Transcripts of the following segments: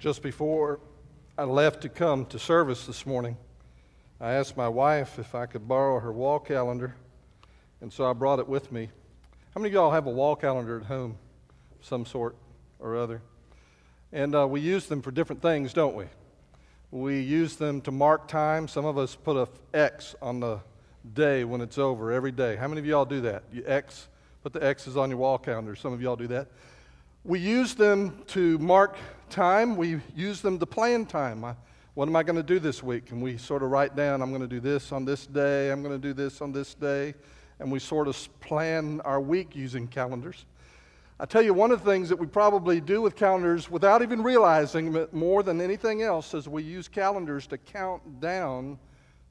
Just before I left to come to service this morning, I asked my wife if I could borrow her wall calendar, and so I brought it with me. How many of y'all have a wall calendar at home, some sort or other? And uh, we use them for different things, don't we? We use them to mark time. Some of us put a X on the day when it's over every day. How many of y'all do that? You X, put the X's on your wall calendar. Some of y'all do that. We use them to mark time. We use them to plan time. What am I going to do this week? And we sort of write down, I'm going to do this on this day, I'm going to do this on this day. And we sort of plan our week using calendars. I tell you, one of the things that we probably do with calendars without even realizing it more than anything else is we use calendars to count down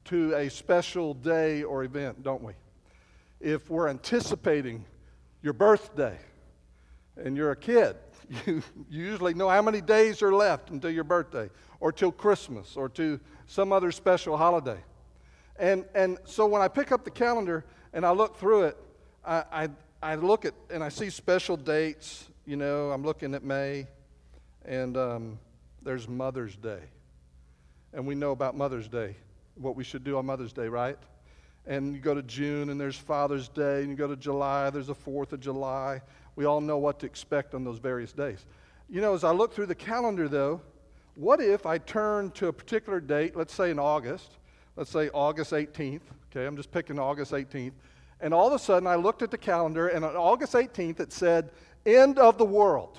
to a special day or event, don't we? If we're anticipating your birthday and you're a kid, you usually know how many days are left until your birthday or till Christmas or to some other special holiday. And, and so when I pick up the calendar and I look through it, I, I, I look at and I see special dates. You know, I'm looking at May, and um, there's Mother's Day. And we know about Mother's Day, what we should do on Mother's Day, right? And you go to June, and there's Father's Day, and you go to July, there's the 4th of July. We all know what to expect on those various days. You know, as I look through the calendar, though, what if I turn to a particular date, let's say in August, let's say August 18th, okay, I'm just picking August 18th, and all of a sudden I looked at the calendar, and on August 18th it said, End of the world.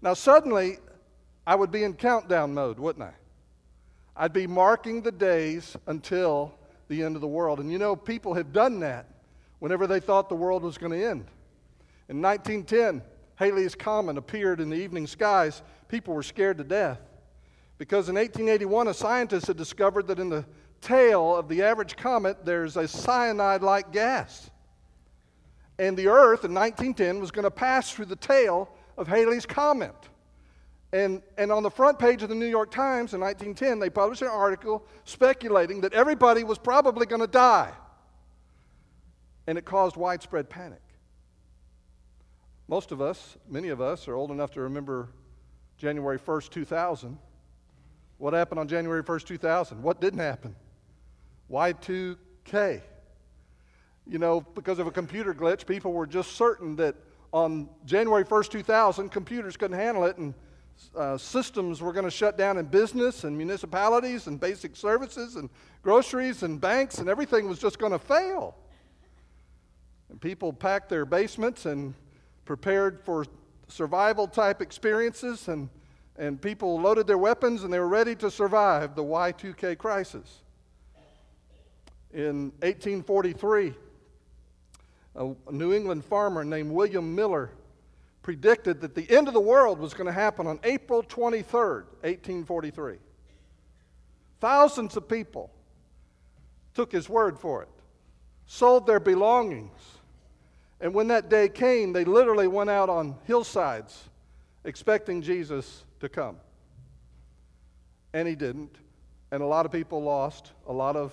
Now, suddenly, I would be in countdown mode, wouldn't I? I'd be marking the days until the end of the world. And you know, people have done that whenever they thought the world was going to end. In 1910, Halley's Comet appeared in the evening skies. People were scared to death because in 1881, a scientist had discovered that in the tail of the average comet, there's a cyanide like gas. And the Earth in 1910 was going to pass through the tail of Halley's Comet. And, and on the front page of the New York Times in 1910, they published an article speculating that everybody was probably going to die. And it caused widespread panic. Most of us, many of us, are old enough to remember January 1st, 2000. What happened on January 1st, 2000? What didn't happen? Y2K. You know, because of a computer glitch, people were just certain that on January 1st, 2000, computers couldn't handle it and uh, systems were going to shut down in business and municipalities and basic services and groceries and banks and everything was just going to fail. And people packed their basements and prepared for survival type experiences and, and people loaded their weapons and they were ready to survive the Y2K crisis. In 1843, a New England farmer named William Miller predicted that the end of the world was going to happen on April 23rd, 1843. Thousands of people took his word for it, sold their belongings, and when that day came, they literally went out on hillsides expecting Jesus to come. And he didn't. And a lot of people lost a lot of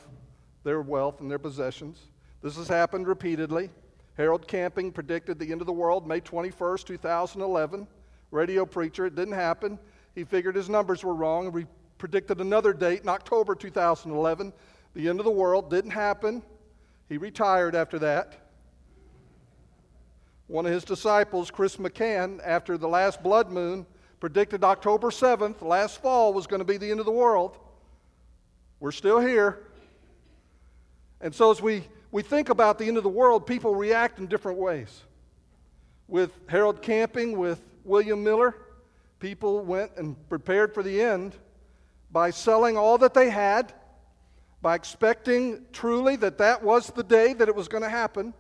their wealth and their possessions. This has happened repeatedly. Harold Camping predicted the end of the world May 21st, 2011. Radio preacher, it didn't happen. He figured his numbers were wrong and predicted another date in October 2011. The end of the world didn't happen. He retired after that. One of his disciples, Chris McCann, after the last blood moon, predicted October 7th, last fall, was going to be the end of the world. We're still here. And so, as we, we think about the end of the world, people react in different ways. With Harold Camping, with William Miller, people went and prepared for the end by selling all that they had, by expecting truly that that was the day that it was going to happen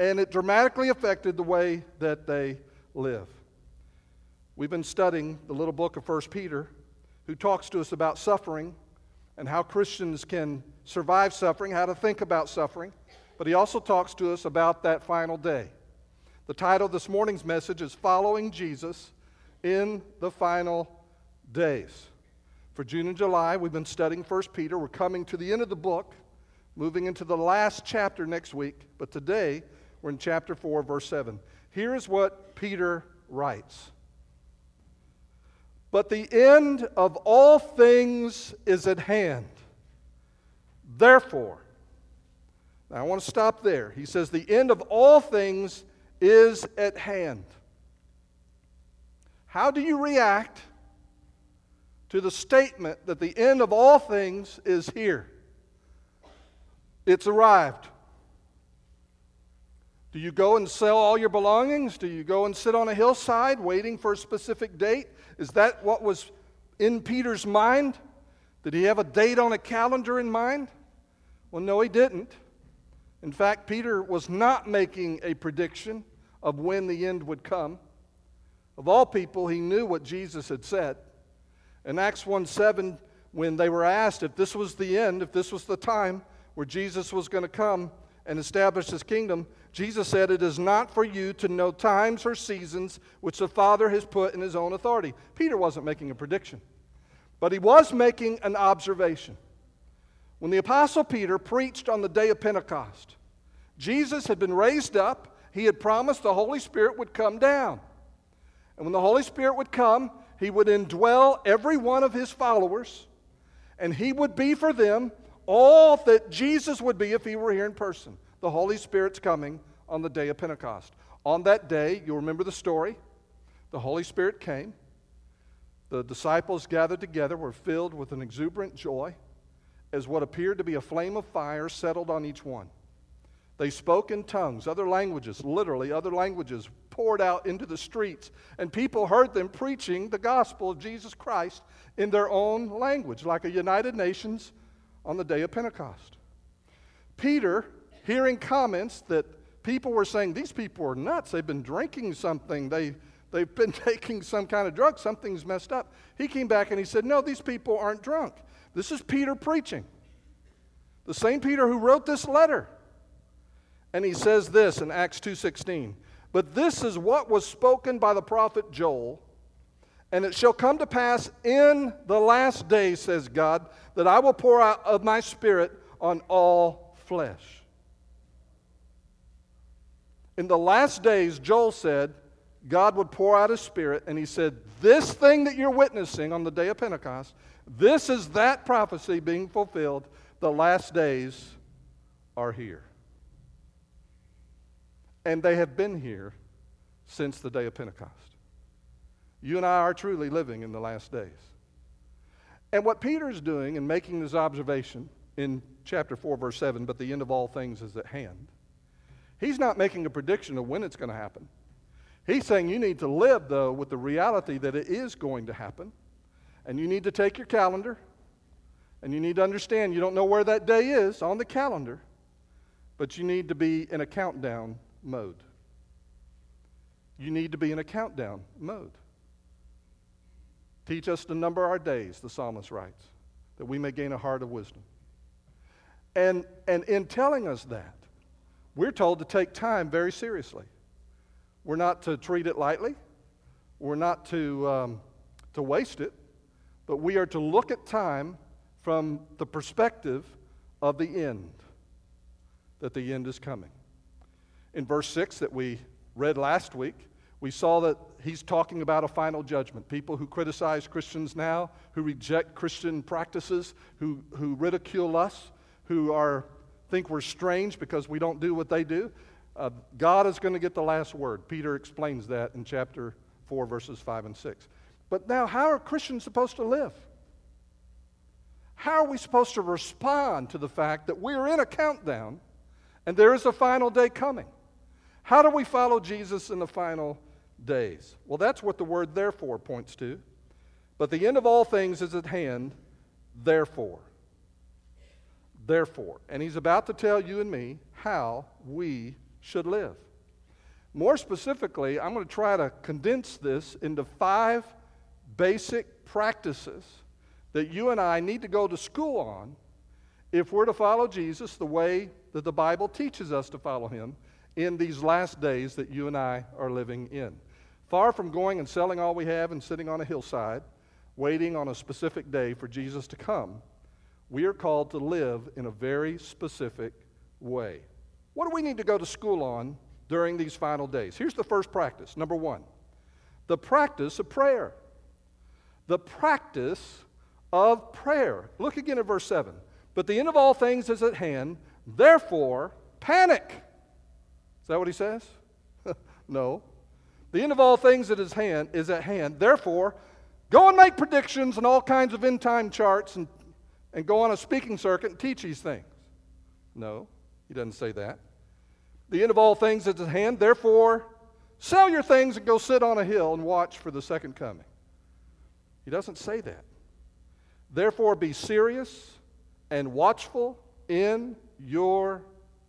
and it dramatically affected the way that they live. We've been studying the little book of 1 Peter, who talks to us about suffering and how Christians can survive suffering, how to think about suffering, but he also talks to us about that final day. The title of this morning's message is Following Jesus in the Final Days. For June and July, we've been studying 1 Peter. We're coming to the end of the book, moving into the last chapter next week, but today we're in chapter 4, verse 7. Here is what Peter writes. But the end of all things is at hand. Therefore, now I want to stop there. He says, The end of all things is at hand. How do you react to the statement that the end of all things is here? It's arrived. Do you go and sell all your belongings? Do you go and sit on a hillside waiting for a specific date? Is that what was in Peter's mind? Did he have a date on a calendar in mind? Well, no, he didn't. In fact, Peter was not making a prediction of when the end would come. Of all people, he knew what Jesus had said. In Acts 1 7, when they were asked if this was the end, if this was the time where Jesus was going to come and establish his kingdom, Jesus said, It is not for you to know times or seasons which the Father has put in his own authority. Peter wasn't making a prediction, but he was making an observation. When the Apostle Peter preached on the day of Pentecost, Jesus had been raised up. He had promised the Holy Spirit would come down. And when the Holy Spirit would come, he would indwell every one of his followers, and he would be for them all that Jesus would be if he were here in person. The Holy Spirit's coming on the day of Pentecost. On that day, you'll remember the story. The Holy Spirit came. The disciples gathered together, were filled with an exuberant joy as what appeared to be a flame of fire settled on each one. They spoke in tongues, other languages, literally, other languages poured out into the streets, and people heard them preaching the gospel of Jesus Christ in their own language, like a United Nations on the day of Pentecost. Peter, hearing comments that people were saying, These people are nuts, they've been drinking something, they, they've been taking some kind of drug, something's messed up. He came back and he said, No, these people aren't drunk. This is Peter preaching. The same Peter who wrote this letter. And he says this in Acts 2:16. But this is what was spoken by the prophet Joel. And it shall come to pass in the last days, says God, that I will pour out of my spirit on all flesh. In the last days, Joel said, God would pour out his spirit, and he said, This thing that you're witnessing on the day of Pentecost, this is that prophecy being fulfilled. The last days are here. And they have been here since the day of Pentecost. You and I are truly living in the last days. And what Peter's doing in making this observation in chapter 4, verse 7, but the end of all things is at hand, he's not making a prediction of when it's going to happen. He's saying you need to live, though, with the reality that it is going to happen. And you need to take your calendar, and you need to understand you don't know where that day is on the calendar, but you need to be in a countdown mode. You need to be in a countdown mode. Teach us to number our days, the psalmist writes, that we may gain a heart of wisdom. And, and in telling us that, we're told to take time very seriously. We're not to treat it lightly, we're not to, um, to waste it, but we are to look at time from the perspective of the end, that the end is coming. In verse 6 that we read last week, we saw that he's talking about a final judgment. People who criticize Christians now, who reject Christian practices, who, who ridicule us, who are, think we're strange because we don't do what they do. Uh, God is going to get the last word. Peter explains that in chapter 4, verses 5 and 6. But now, how are Christians supposed to live? How are we supposed to respond to the fact that we're in a countdown and there is a final day coming? How do we follow Jesus in the final days. Well, that's what the word therefore points to. But the end of all things is at hand, therefore. Therefore. And he's about to tell you and me how we should live. More specifically, I'm going to try to condense this into five basic practices that you and I need to go to school on if we're to follow Jesus the way that the Bible teaches us to follow him in these last days that you and I are living in. Far from going and selling all we have and sitting on a hillside, waiting on a specific day for Jesus to come, we are called to live in a very specific way. What do we need to go to school on during these final days? Here's the first practice. Number one, the practice of prayer. The practice of prayer. Look again at verse 7. But the end of all things is at hand, therefore, panic. Is that what he says? no. The end of all things that is hand is at hand. Therefore, go and make predictions and all kinds of end time charts and, and go on a speaking circuit and teach these things. No, he doesn't say that. The end of all things is at hand. Therefore, sell your things and go sit on a hill and watch for the second coming. He doesn't say that. Therefore, be serious and watchful in your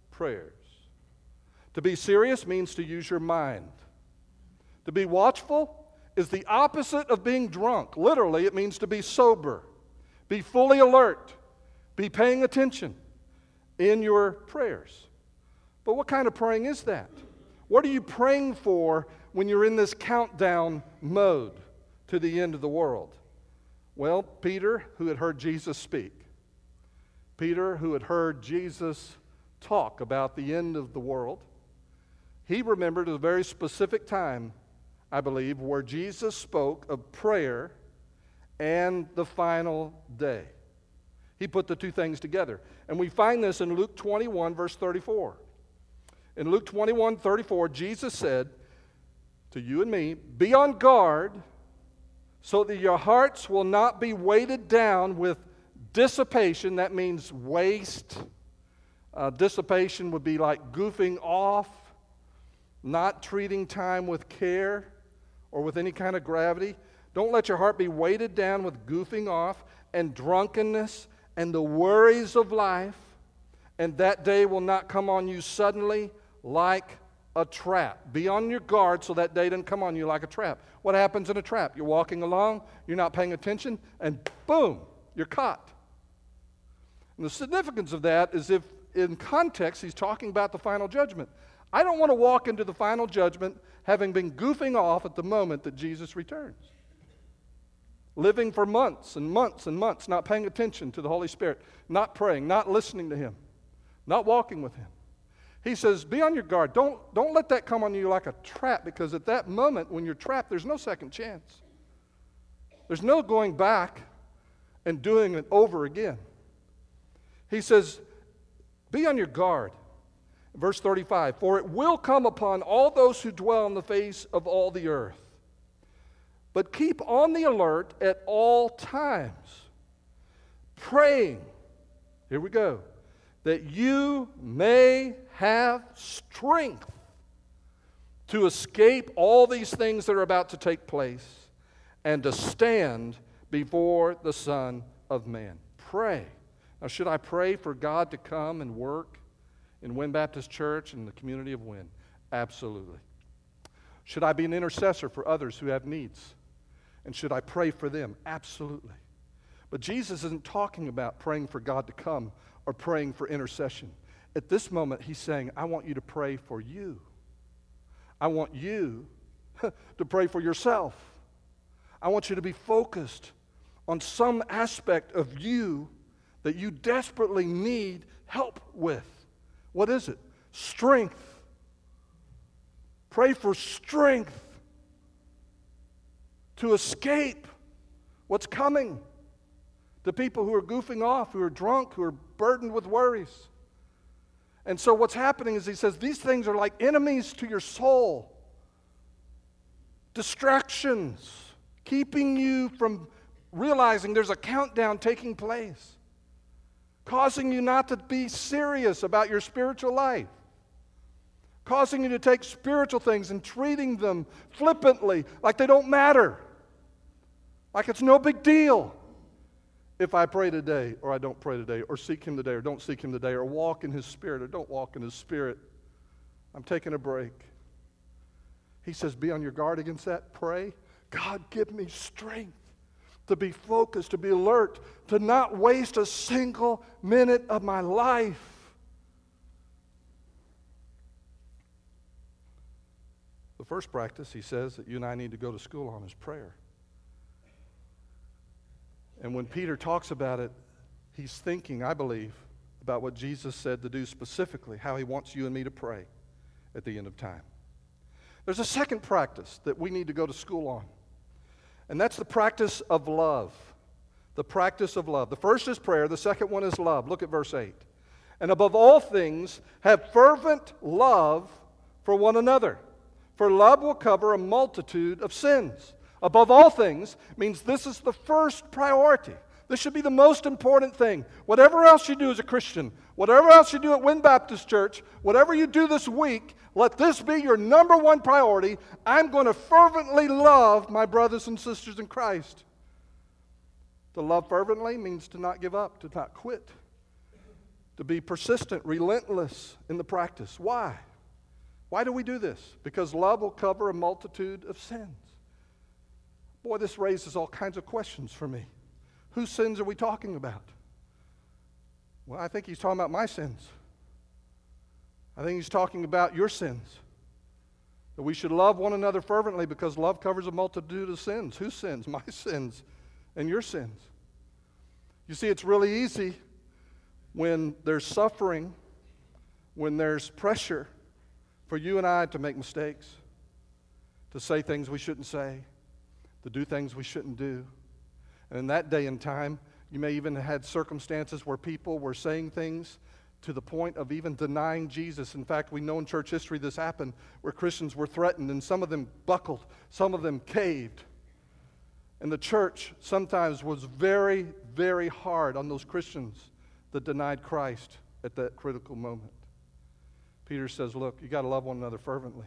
prayers. To be serious means to use your mind. To be watchful is the opposite of being drunk. Literally, it means to be sober, be fully alert, be paying attention in your prayers. But what kind of praying is that? What are you praying for when you're in this countdown mode to the end of the world? Well, Peter, who had heard Jesus speak, Peter, who had heard Jesus talk about the end of the world, he remembered a very specific time, I believe, where Jesus spoke of prayer and the final day. He put the two things together. And we find this in Luke 21, verse 34. In Luke 21 34, Jesus said to you and me, Be on guard so that your hearts will not be weighted down with dissipation. That means waste. Uh, dissipation would be like goofing off, not treating time with care or with any kind of gravity. Don't let your heart be weighted down with goofing off and drunkenness and the worries of life, and that day will not come on you suddenly like a trap. Be on your guard so that day doesn't come on you like a trap. What happens in a trap? You're walking along, you're not paying attention, and boom, you're caught. And the significance of that is if in context he's talking about the final judgment. I don't want to walk into the final judgment having been goofing off at the moment that Jesus returns. Living for months and months and months, not paying attention to the Holy Spirit, not praying, not listening to Him, not walking with Him. He says, Be on your guard. Don't, don't let that come on you like a trap because at that moment when you're trapped, there's no second chance. There's no going back and doing it over again. He says, Be on your guard. Verse 35 For it will come upon all those who dwell on the face of all the earth. But keep on the alert at all times, praying. Here we go that you may have strength to escape all these things that are about to take place and to stand before the Son of Man. Pray. Now, should I pray for God to come and work in Wynn Baptist Church and the community of Wynn? Absolutely. Should I be an intercessor for others who have needs? And should I pray for them? Absolutely. But Jesus isn't talking about praying for God to come or praying for intercession. At this moment, he's saying, I want you to pray for you. I want you to pray for yourself. I want you to be focused on some aspect of you that you desperately need help with. What is it? Strength. Pray for strength to escape what's coming. To people who are goofing off, who are drunk, who are burdened with worries. And so, what's happening is he says these things are like enemies to your soul, distractions, keeping you from realizing there's a countdown taking place, causing you not to be serious about your spiritual life, causing you to take spiritual things and treating them flippantly like they don't matter, like it's no big deal if I pray today or I don't pray today, or seek Him today or don't seek Him today, or walk in His Spirit or don't walk in His Spirit, I'm taking a break. He says, Be on your guard against that. Pray. God, give me strength to be focused, to be alert, to not waste a single minute of my life. The first practice, he says, that you and I need to go to school on is prayer. And when Peter talks about it, he's thinking, I believe, about what Jesus said to do specifically, how he wants you and me to pray at the end of time. There's a second practice that we need to go to school on, and that's the practice of love. The practice of love. The first is prayer, the second one is love. Look at verse 8. And above all things, have fervent love for one another, for love will cover a multitude of sins. Above all things means this is the first priority. This should be the most important thing. Whatever else you do as a Christian, whatever else you do at Wynn Baptist Church, whatever you do this week, let this be your number one priority. I'm going to fervently love my brothers and sisters in Christ. To love fervently means to not give up, to not quit, to be persistent, relentless in the practice. Why? Why do we do this? Because love will cover a multitude of sins. Boy, this raises all kinds of questions for me. Whose sins are we talking about? Well, I think he's talking about my sins. I think he's talking about your sins. That we should love one another fervently because love covers a multitude of sins. Whose sins? My sins and your sins. You see, it's really easy when there's suffering, when there's pressure for you and I to make mistakes, to say things we shouldn't say, to do things we shouldn't do. And in that day and time, you may even have had circumstances where people were saying things to the point of even denying Jesus. In fact, we know in church history this happened where Christians were threatened and some of them buckled, some of them caved. And the church sometimes was very, very hard on those Christians that denied Christ at that critical moment. Peter says, Look, you got to love one another fervently.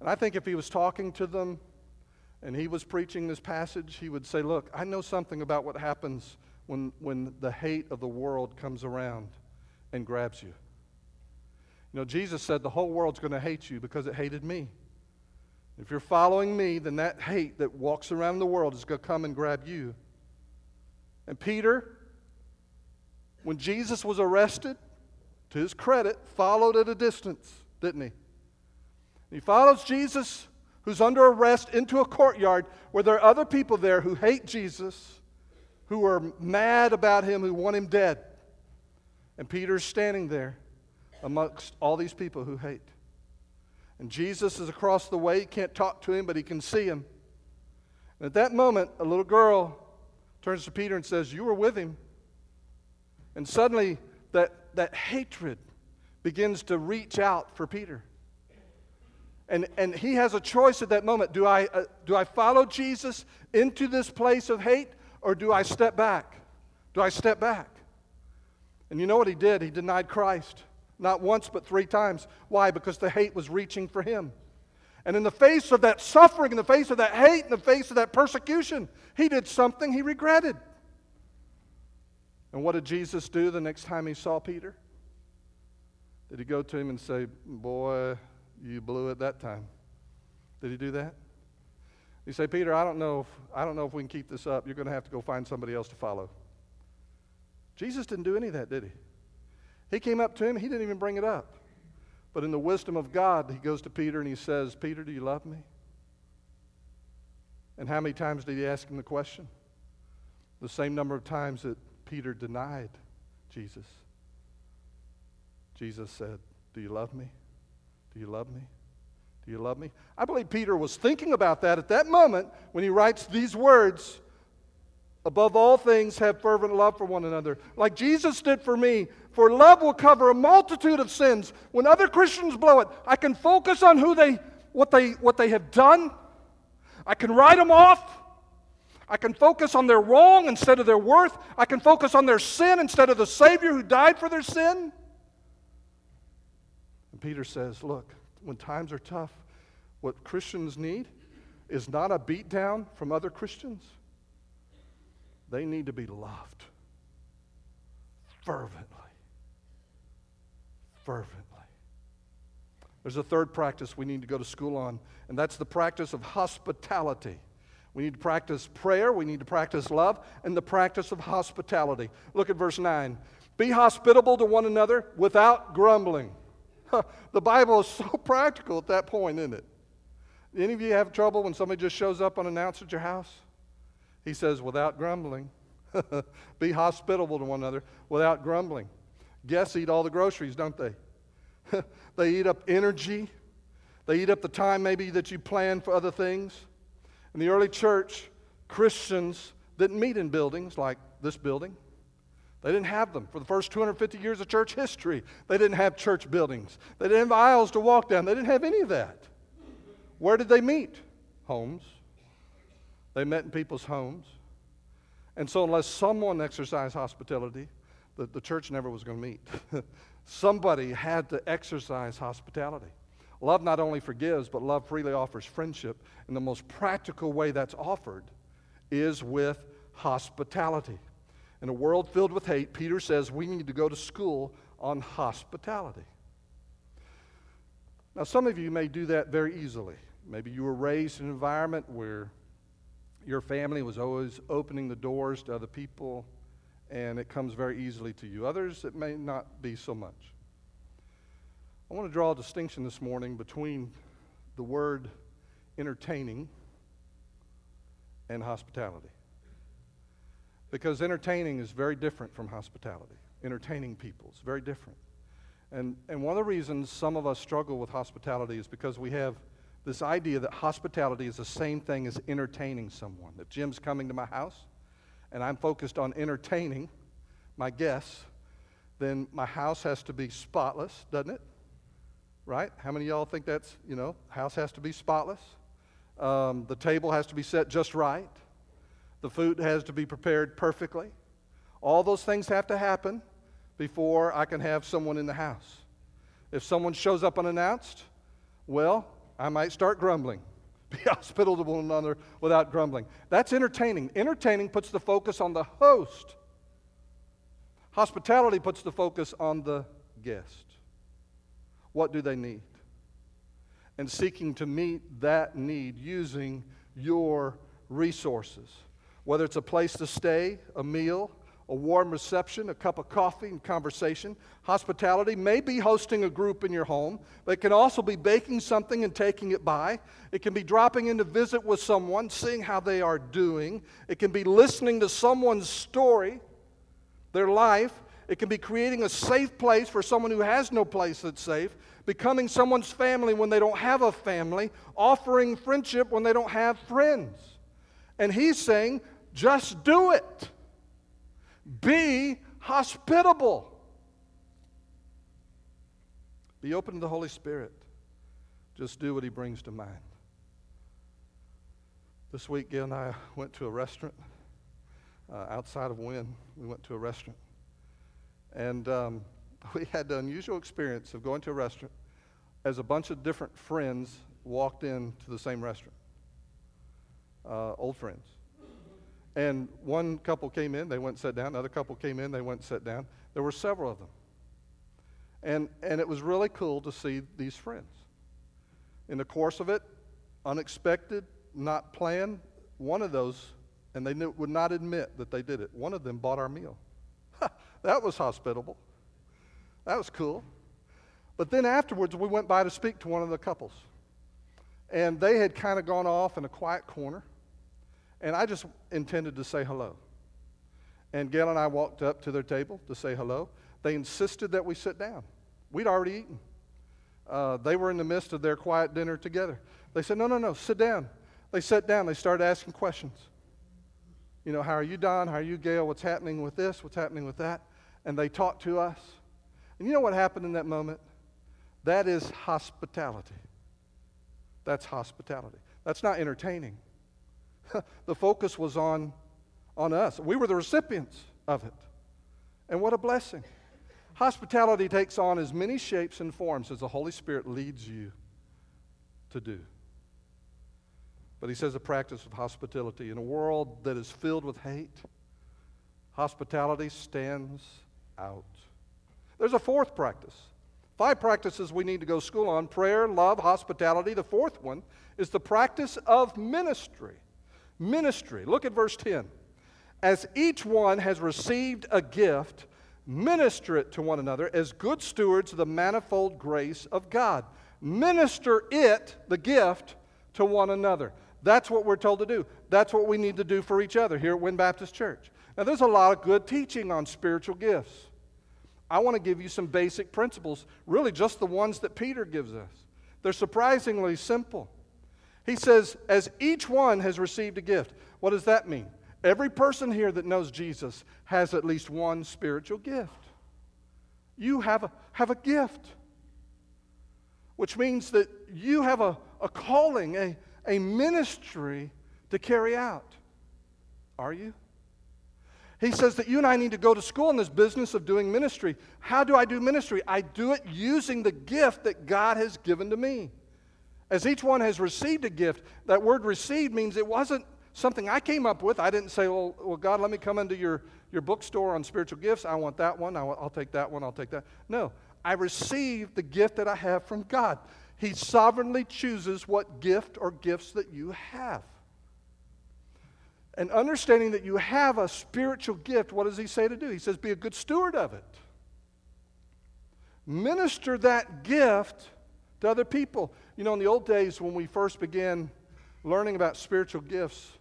And I think if he was talking to them and he was preaching this passage, he would say, Look, I know something about what happens when, when the hate of the world comes around and grabs you. You know, Jesus said the whole world's going to hate you because it hated me. If you're following me, then that hate that walks around the world is going to come and grab you. And Peter, when Jesus was arrested, to his credit, followed at a distance, didn't he? He follows Jesus who's under arrest into a courtyard where there are other people there who hate Jesus, who are mad about him, who want him dead. And Peter's standing there amongst all these people who hate. And Jesus is across the way. He can't talk to him, but he can see him. And at that moment, a little girl turns to Peter and says, You were with him. And suddenly, that, that hatred begins to reach out for Peter. And, and he has a choice at that moment. Do I, uh, do I follow Jesus into this place of hate or do I step back? Do I step back? And you know what he did? He denied Christ. Not once, but three times. Why? Because the hate was reaching for him. And in the face of that suffering, in the face of that hate, in the face of that persecution, he did something he regretted. And what did Jesus do the next time he saw Peter? Did he go to him and say, Boy, you blew it that time. Did he do that? You say, Peter, I don't know if I don't know if we can keep this up. You're going to have to go find somebody else to follow. Jesus didn't do any of that, did he? He came up to him, he didn't even bring it up. But in the wisdom of God, he goes to Peter and he says, Peter, do you love me? And how many times did he ask him the question? The same number of times that Peter denied Jesus. Jesus said, Do you love me? Do you love me? Do you love me? I believe Peter was thinking about that at that moment when he writes these words Above all things, have fervent love for one another, like Jesus did for me. For love will cover a multitude of sins. When other Christians blow it, I can focus on who they, what, they, what they have done. I can write them off. I can focus on their wrong instead of their worth. I can focus on their sin instead of the Savior who died for their sin. And Peter says, Look, when times are tough, what Christians need is not a beatdown from other Christians. They need to be loved fervently. Fervently. There's a third practice we need to go to school on, and that's the practice of hospitality. We need to practice prayer, we need to practice love, and the practice of hospitality. Look at verse 9. Be hospitable to one another without grumbling. the Bible is so practical at that point, isn't it? Any of you have trouble when somebody just shows up unannounced at your house? He says, without grumbling. Be hospitable to one another without grumbling. Guests eat all the groceries, don't they? they eat up energy. They eat up the time maybe that you plan for other things. In the early church, Christians didn't meet in buildings like this building. They didn't have them. For the first 250 years of church history, they didn't have church buildings. They didn't have aisles to walk down. They didn't have any of that. Where did they meet? Homes. They met in people's homes. And so, unless someone exercised hospitality, the, the church never was going to meet. Somebody had to exercise hospitality. Love not only forgives, but love freely offers friendship. And the most practical way that's offered is with hospitality. In a world filled with hate, Peter says we need to go to school on hospitality. Now, some of you may do that very easily. Maybe you were raised in an environment where your family was always opening the doors to other people, and it comes very easily to you. Others, it may not be so much. I want to draw a distinction this morning between the word entertaining and hospitality. Because entertaining is very different from hospitality. Entertaining people is very different. And, and one of the reasons some of us struggle with hospitality is because we have this idea that hospitality is the same thing as entertaining someone. If Jim's coming to my house and I'm focused on entertaining my guests, then my house has to be spotless, doesn't it? Right? How many of y'all think that's, you know, house has to be spotless? Um, the table has to be set just right. The food has to be prepared perfectly. All those things have to happen before I can have someone in the house. If someone shows up unannounced, well, I might start grumbling. Be hospitable to one another without grumbling. That's entertaining. Entertaining puts the focus on the host. Hospitality puts the focus on the guest. What do they need? And seeking to meet that need using your resources. Whether it's a place to stay, a meal, a warm reception, a cup of coffee, and conversation. Hospitality may be hosting a group in your home, but it can also be baking something and taking it by. It can be dropping in to visit with someone, seeing how they are doing. It can be listening to someone's story, their life. It can be creating a safe place for someone who has no place that's safe, becoming someone's family when they don't have a family, offering friendship when they don't have friends. And he's saying, just do it. Be hospitable. Be open to the Holy Spirit. Just do what He brings to mind. This week, Gail and I went to a restaurant uh, outside of Wynn. We went to a restaurant. And um, we had the unusual experience of going to a restaurant as a bunch of different friends walked in to the same restaurant, uh, old friends. And one couple came in, they went and sat down. Another couple came in, they went and sat down. There were several of them. And, and it was really cool to see these friends. In the course of it, unexpected, not planned, one of those, and they knew, would not admit that they did it, one of them bought our meal. that was hospitable. That was cool. But then afterwards, we went by to speak to one of the couples. And they had kind of gone off in a quiet corner. And I just intended to say hello. And Gail and I walked up to their table to say hello. They insisted that we sit down. We'd already eaten. Uh, they were in the midst of their quiet dinner together. They said, No, no, no, sit down. They sat down. They started asking questions. You know, how are you, Don? How are you, Gail? What's happening with this? What's happening with that? And they talked to us. And you know what happened in that moment? That is hospitality. That's hospitality. That's not entertaining. the focus was on, on us. We were the recipients of it. And what a blessing. Hospitality takes on as many shapes and forms as the Holy Spirit leads you to do. But he says the practice of hospitality. In a world that is filled with hate, hospitality stands out. There's a fourth practice. Five practices we need to go school on prayer, love, hospitality. The fourth one is the practice of ministry ministry. Look at verse 10. As each one has received a gift, minister it to one another as good stewards of the manifold grace of God. Minister it, the gift, to one another. That's what we're told to do. That's what we need to do for each other here at Wynn Baptist Church. Now, there's a lot of good teaching on spiritual gifts. I want to give you some basic principles, really just the ones that Peter gives us. They're surprisingly simple. He says, as each one has received a gift. What does that mean? Every person here that knows Jesus has at least one spiritual gift. You have a, have a gift, which means that you have a, a calling, a, a ministry to carry out. Are you? He says that you and I need to go to school in this business of doing ministry. How do I do ministry? I do it using the gift that God has given to me. As each one has received a gift, that word received means it wasn't something I came up with. I didn't say, well, well God, let me come into your, your bookstore on spiritual gifts. I want that one. I'll, I'll take that one. I'll take that. No, I received the gift that I have from God. He sovereignly chooses what gift or gifts that you have. And understanding that you have a spiritual gift, what does he say to do? He says, be a good steward of it. Minister that gift to other people. You know, in the old days when we first began learning about spiritual gifts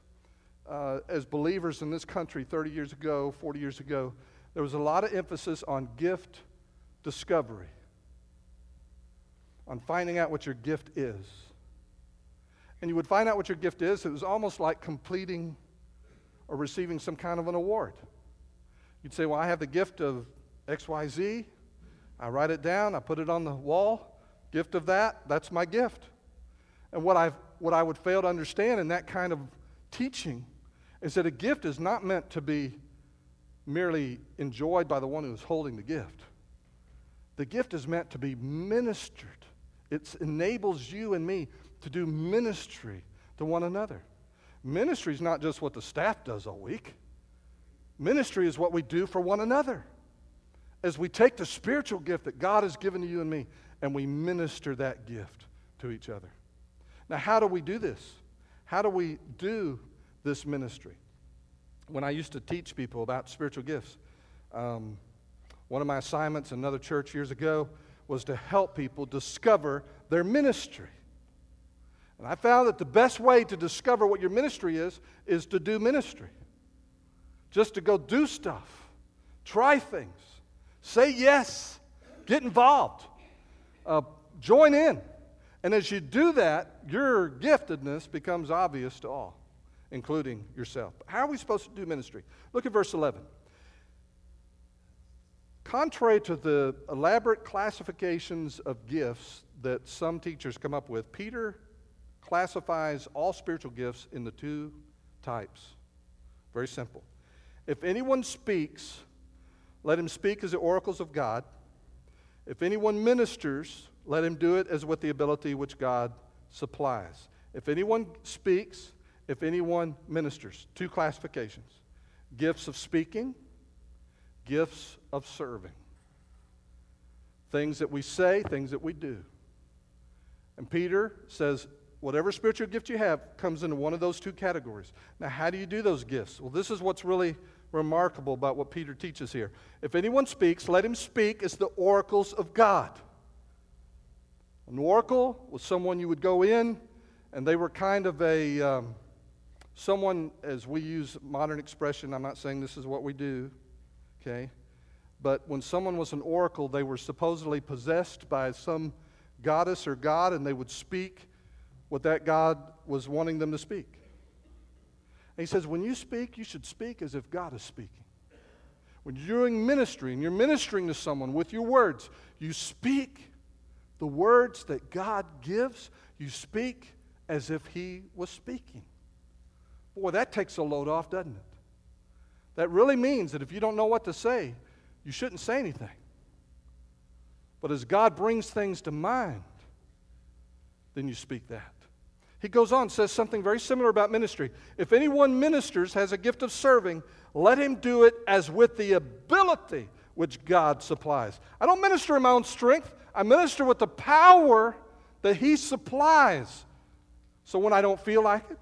uh, as believers in this country 30 years ago, 40 years ago, there was a lot of emphasis on gift discovery, on finding out what your gift is. And you would find out what your gift is, it was almost like completing or receiving some kind of an award. You'd say, Well, I have the gift of XYZ. I write it down, I put it on the wall. Gift of that, that's my gift. And what, i what I would fail to understand in that kind of teaching is that a gift is not meant to be merely enjoyed by the one who is holding the gift. The gift is meant to be ministered. It enables you and me to do ministry to one another. Ministry is not just what the staff does all week, ministry is what we do for one another. As we take the spiritual gift that God has given to you and me and we minister that gift to each other. Now, how do we do this? How do we do this ministry? When I used to teach people about spiritual gifts, um, one of my assignments in another church years ago was to help people discover their ministry. And I found that the best way to discover what your ministry is is to do ministry. Just to go do stuff, try things, say yes, get involved, uh, join in. And as you do that, your giftedness becomes obvious to all, including yourself. How are we supposed to do ministry? Look at verse 11. Contrary to the elaborate classifications of gifts that some teachers come up with, Peter classifies all spiritual gifts into two types. Very simple. If anyone speaks, let him speak as the oracles of God. If anyone ministers, let him do it as with the ability which God supplies. If anyone speaks, if anyone ministers, two classifications gifts of speaking, gifts of serving. Things that we say, things that we do. And Peter says, whatever spiritual gift you have comes into one of those two categories. Now, how do you do those gifts? Well, this is what's really remarkable about what Peter teaches here. If anyone speaks, let him speak as the oracles of God. An oracle was someone you would go in, and they were kind of a um, someone, as we use modern expression. I'm not saying this is what we do, okay? But when someone was an oracle, they were supposedly possessed by some goddess or god, and they would speak what that God was wanting them to speak. And he says, when you speak, you should speak as if God is speaking. When you're doing ministry and you're ministering to someone with your words, you speak the words that God gives, you speak as if He was speaking. Boy, that takes a load off, doesn't it? That really means that if you don't know what to say, you shouldn't say anything. But as God brings things to mind, then you speak that. He goes on, says something very similar about ministry. If anyone ministers, has a gift of serving, let him do it as with the ability which God supplies. I don't minister in my own strength, I minister with the power that He supplies. So when I don't feel like it,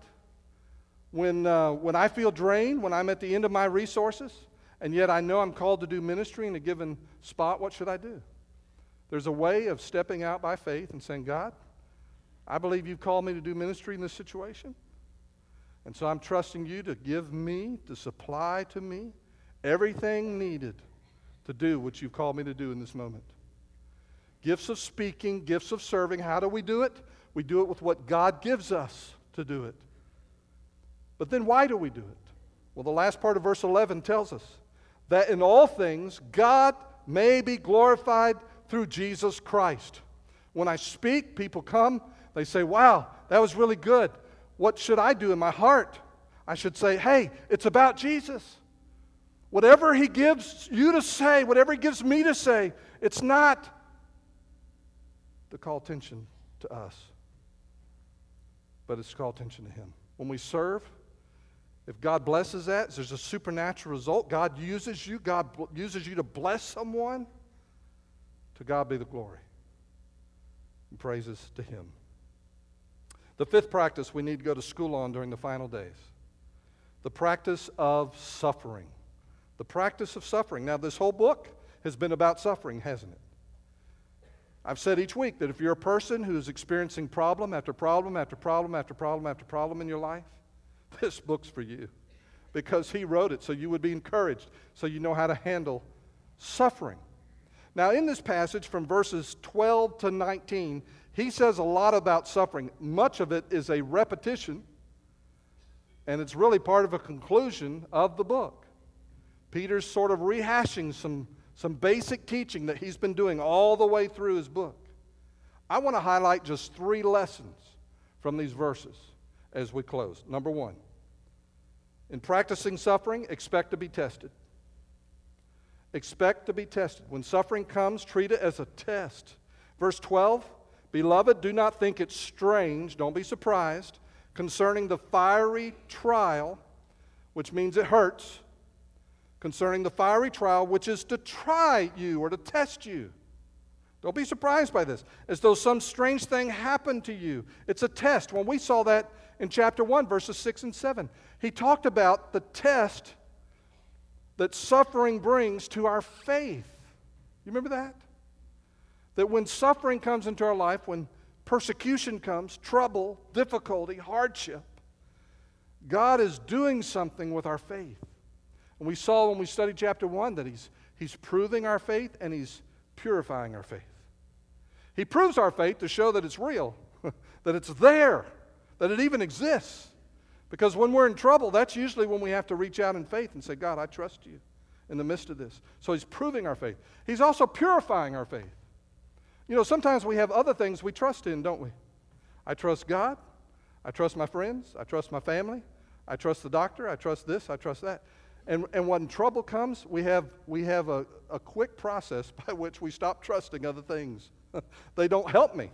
when, uh, when I feel drained, when I'm at the end of my resources, and yet I know I'm called to do ministry in a given spot, what should I do? There's a way of stepping out by faith and saying, God, I believe you've called me to do ministry in this situation. And so I'm trusting you to give me, to supply to me everything needed to do what you've called me to do in this moment. gifts of speaking, gifts of serving. How do we do it? We do it with what God gives us to do it. But then why do we do it? Well, the last part of verse 11 tells us that in all things God may be glorified through Jesus Christ. When I speak, people come, they say, Wow, that was really good. What should I do in my heart? I should say, Hey, it's about Jesus. Whatever He gives you to say, whatever He gives me to say, it's not to call attention to us, but it's to call attention to Him. When we serve, if God blesses that, there's a supernatural result. God uses you, God uses you to bless someone. To God be the glory. And praises to Him. The fifth practice we need to go to school on during the final days the practice of suffering. The practice of suffering. Now, this whole book has been about suffering, hasn't it? I've said each week that if you're a person who's experiencing problem after problem after problem after problem after problem in your life, this book's for you because he wrote it so you would be encouraged, so you know how to handle suffering. Now, in this passage from verses 12 to 19, he says a lot about suffering. Much of it is a repetition, and it's really part of a conclusion of the book. Peter's sort of rehashing some, some basic teaching that he's been doing all the way through his book. I want to highlight just three lessons from these verses as we close. Number one, in practicing suffering, expect to be tested. Expect to be tested. When suffering comes, treat it as a test. Verse 12 Beloved, do not think it strange, don't be surprised, concerning the fiery trial, which means it hurts, concerning the fiery trial, which is to try you or to test you. Don't be surprised by this, as though some strange thing happened to you. It's a test. When we saw that in chapter 1, verses 6 and 7. He talked about the test that suffering brings to our faith. You remember that? That when suffering comes into our life, when persecution comes, trouble, difficulty, hardship, God is doing something with our faith. And we saw when we studied chapter 1 that He's, he's proving our faith and He's purifying our faith. He proves our faith to show that it's real, that it's there, that it even exists. Because when we're in trouble, that's usually when we have to reach out in faith and say, God, I trust you in the midst of this. So he's proving our faith. He's also purifying our faith. You know, sometimes we have other things we trust in, don't we? I trust God. I trust my friends. I trust my family. I trust the doctor. I trust this. I trust that. And, and when trouble comes, we have, we have a, a quick process by which we stop trusting other things. they don't help me.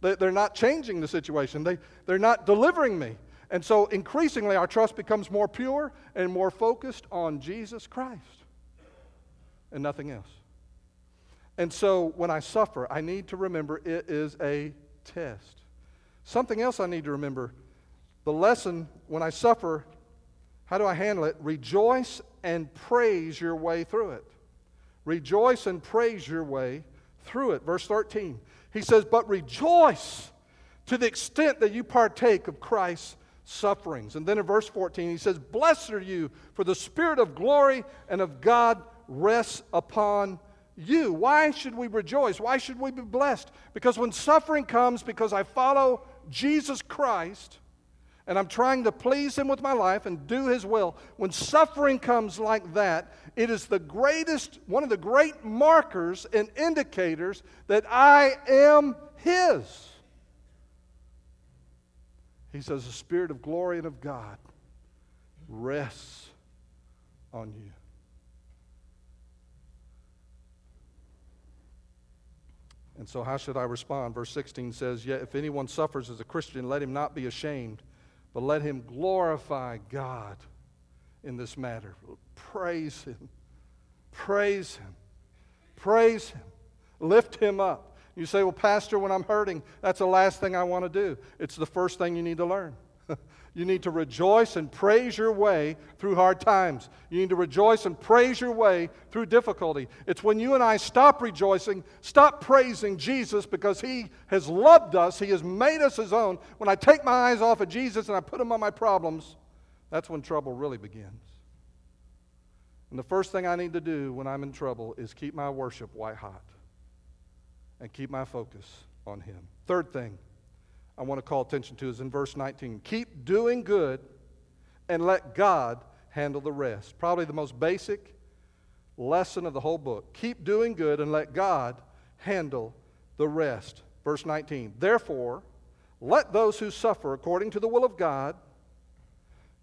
They, they're not changing the situation, they, they're not delivering me. And so increasingly, our trust becomes more pure and more focused on Jesus Christ and nothing else. And so when I suffer, I need to remember it is a test. Something else I need to remember the lesson when I suffer, how do I handle it? Rejoice and praise your way through it. Rejoice and praise your way through it. Verse 13. He says, But rejoice to the extent that you partake of Christ's sufferings. And then in verse 14, he says, Blessed are you, for the Spirit of glory and of God rests upon you. Why should we rejoice? Why should we be blessed? Because when suffering comes, because I follow Jesus Christ, and I'm trying to please Him with my life and do His will, when suffering comes like that, it is the greatest, one of the great markers and indicators that I am His. He says, The Spirit of glory and of God rests on you. And so, how should I respond? Verse 16 says, Yet if anyone suffers as a Christian, let him not be ashamed but let him glorify God in this matter. Praise him. Praise him. Praise him. Lift him up. You say, Well, Pastor, when I'm hurting, that's the last thing I want to do. It's the first thing you need to learn. You need to rejoice and praise your way through hard times. You need to rejoice and praise your way through difficulty. It's when you and I stop rejoicing, stop praising Jesus because He has loved us, He has made us His own. When I take my eyes off of Jesus and I put them on my problems, that's when trouble really begins. And the first thing I need to do when I'm in trouble is keep my worship white hot. and keep my focus on Him. Third thing I want to call attention to is in verse 19 keep doing good and let God handle the rest. Probably the most basic lesson of the whole book. Keep doing good and let God handle the rest. Verse 19 Therefore, let those who suffer according to the will of God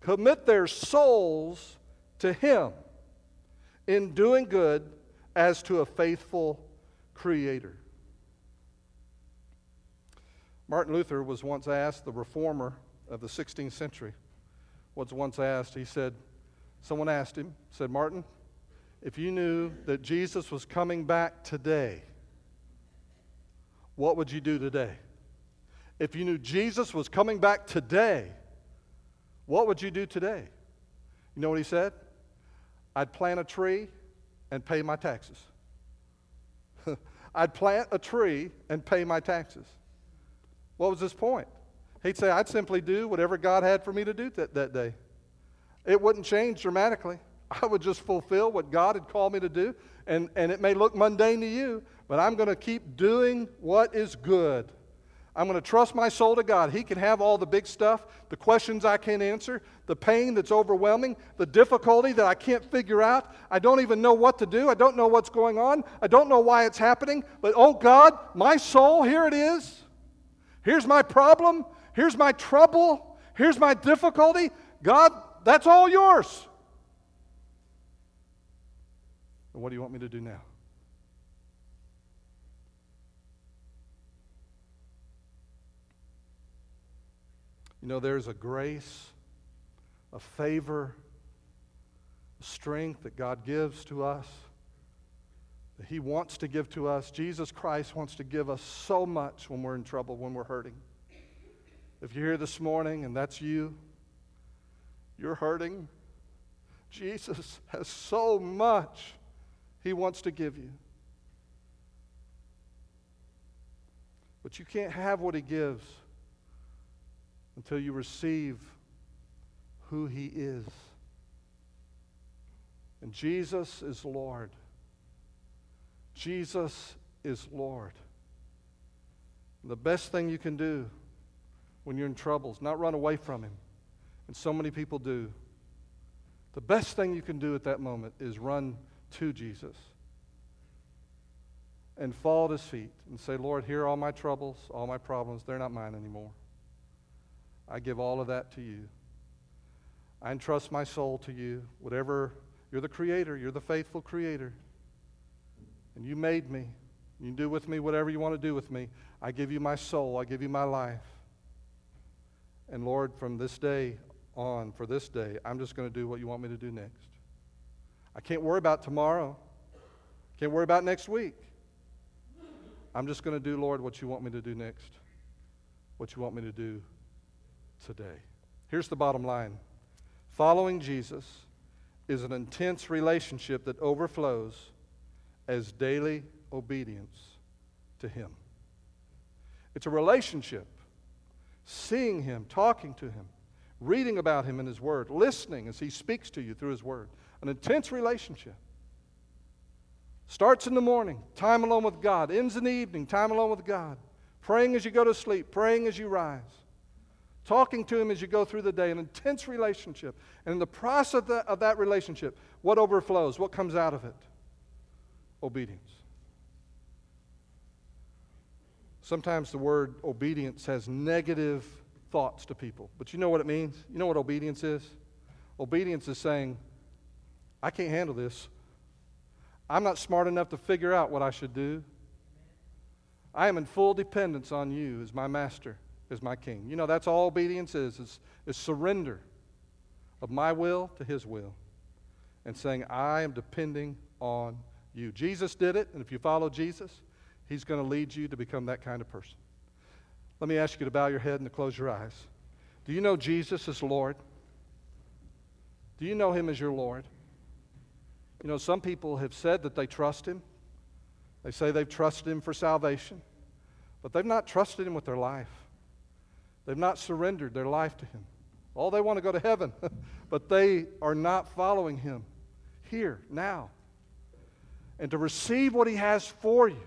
commit their souls to Him in doing good as to a faithful Creator. Martin Luther was once asked, the reformer of the 16th century, was once asked, he said, someone asked him, said, Martin, if you knew that Jesus was coming back today, what would you do today? If you knew Jesus was coming back today, what would you do today? You know what he said? I'd plant a tree and pay my taxes. I'd plant a tree and pay my taxes. What was his point? He'd say, I'd simply do whatever God had for me to do that, that day. It wouldn't change dramatically. I would just fulfill what God had called me to do. And, and it may look mundane to you, but I'm going to keep doing what is good. I'm going to trust my soul to God. He can have all the big stuff, the questions I can't answer, the pain that's overwhelming, the difficulty that I can't figure out. I don't even know what to do. I don't know what's going on. I don't know why it's happening. But oh God, my soul, here it is. Here's my problem. Here's my trouble. Here's my difficulty. God, that's all yours. And what do you want me to do now? You know, there's a grace, a favor, a strength that God gives to us, He wants to give to us. Jesus Christ wants to give us so much when we're in trouble, when we're hurting. If you're here this morning and that's you, you're hurting, Jesus has so much He wants to give you. But you can't have what He gives until you receive who He is. And Jesus is Lord. Jesus is Lord. The best thing you can do when you're in trouble is not run away from Him. And so many people do. The best thing you can do at that moment is run to Jesus and fall at His feet and say, Lord, here are all my troubles, all my problems. They're not mine anymore. I give all of that to you. I entrust my soul to you. Whatever, you're the creator, you're the faithful creator. And you made me. You do with me whatever you want to do with me. I give you my soul, I give you my life. And Lord, from this day on, for this day, I'm just going to do what you want me to do next. I can't worry about tomorrow. Can't worry about next week. I'm just going to do, Lord, what you want me to do next. What you want me to do today. Here's the bottom line following Jesus is an intense relationship that overflows as daily obedience to Him. It's a relationship, seeing Him, talking to Him, reading about Him in His Word, listening as He speaks to you through His Word. An intense relationship. Starts in the morning, time alone with God. Ends in the evening, time alone with God. Praying as you go to sleep, praying as you rise talking to him as you go through the day, an intense relationship. And in the process of that, of that relationship, what overflows? What comes out of it? Obedience. Sometimes the word obedience has negative thoughts to people, but you know what it means? You know what obedience is? Obedience is saying, I can't handle this. I'm not smart enough to figure out what I should do. I am in full dependence on you as my master as my king. You know, that's all obedience is, is, is surrender of my will to his will and saying, I am depending on you. Jesus did it, and if you follow Jesus, he's going to lead you to become that kind of person. Let me ask you to bow your head and to close your eyes. Do you know Jesus as Lord? Do you know him as your Lord? You know, some people have said that they trust him. They say they've trusted him for salvation, but they've not trusted him with their life. They've not surrendered their life to Him. All they want to go to heaven, but they are not following Him here, now. And to receive what He has for you,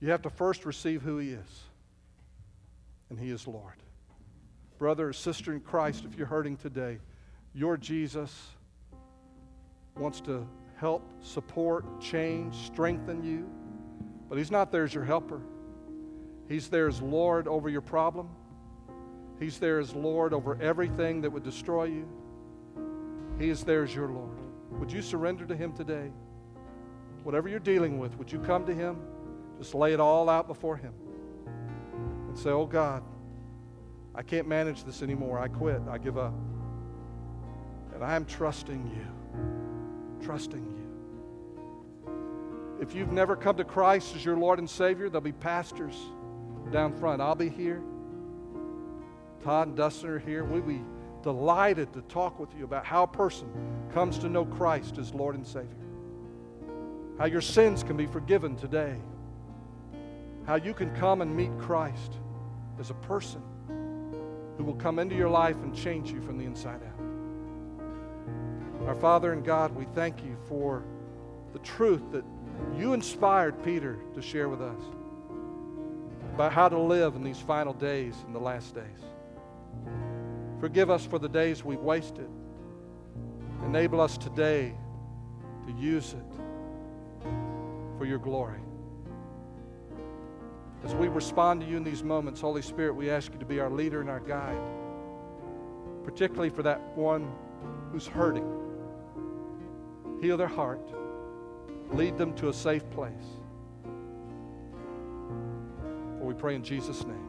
You have to first receive who He is, and He is Lord. Brother or sister in Christ, if you're hurting today, your Jesus wants to help, support, change, strengthen you, but He's not there as your helper. He's there as Lord over your problem. He's there as Lord over everything that would destroy you. He is there as your Lord. Would you surrender to Him today? Whatever you're dealing with, would you come to Him? Just lay it all out before Him and say, Oh God, I can't manage this anymore. I quit. I give up. And I am trusting you. Trusting you. If you've never come to Christ as your Lord and Savior, there'll be pastors down front. I'll be here. Todd and Dustin are here. We'll be delighted to talk with you about how a person comes to know Christ as Lord and Savior. How your sins can be forgiven today. How you can come and meet Christ as a person who will come into your life and change you from the inside out. Our Father and God, we thank you for the truth that you inspired Peter to share with us about how to live in these final days and the last days. Forgive us for the days we've wasted. Enable us today to use it for your glory. As we respond to you in these moments, Holy Spirit, we ask you to be our leader and our guide, particularly for that one who's hurting. Heal their heart, lead them to a safe place. For we pray in Jesus' name.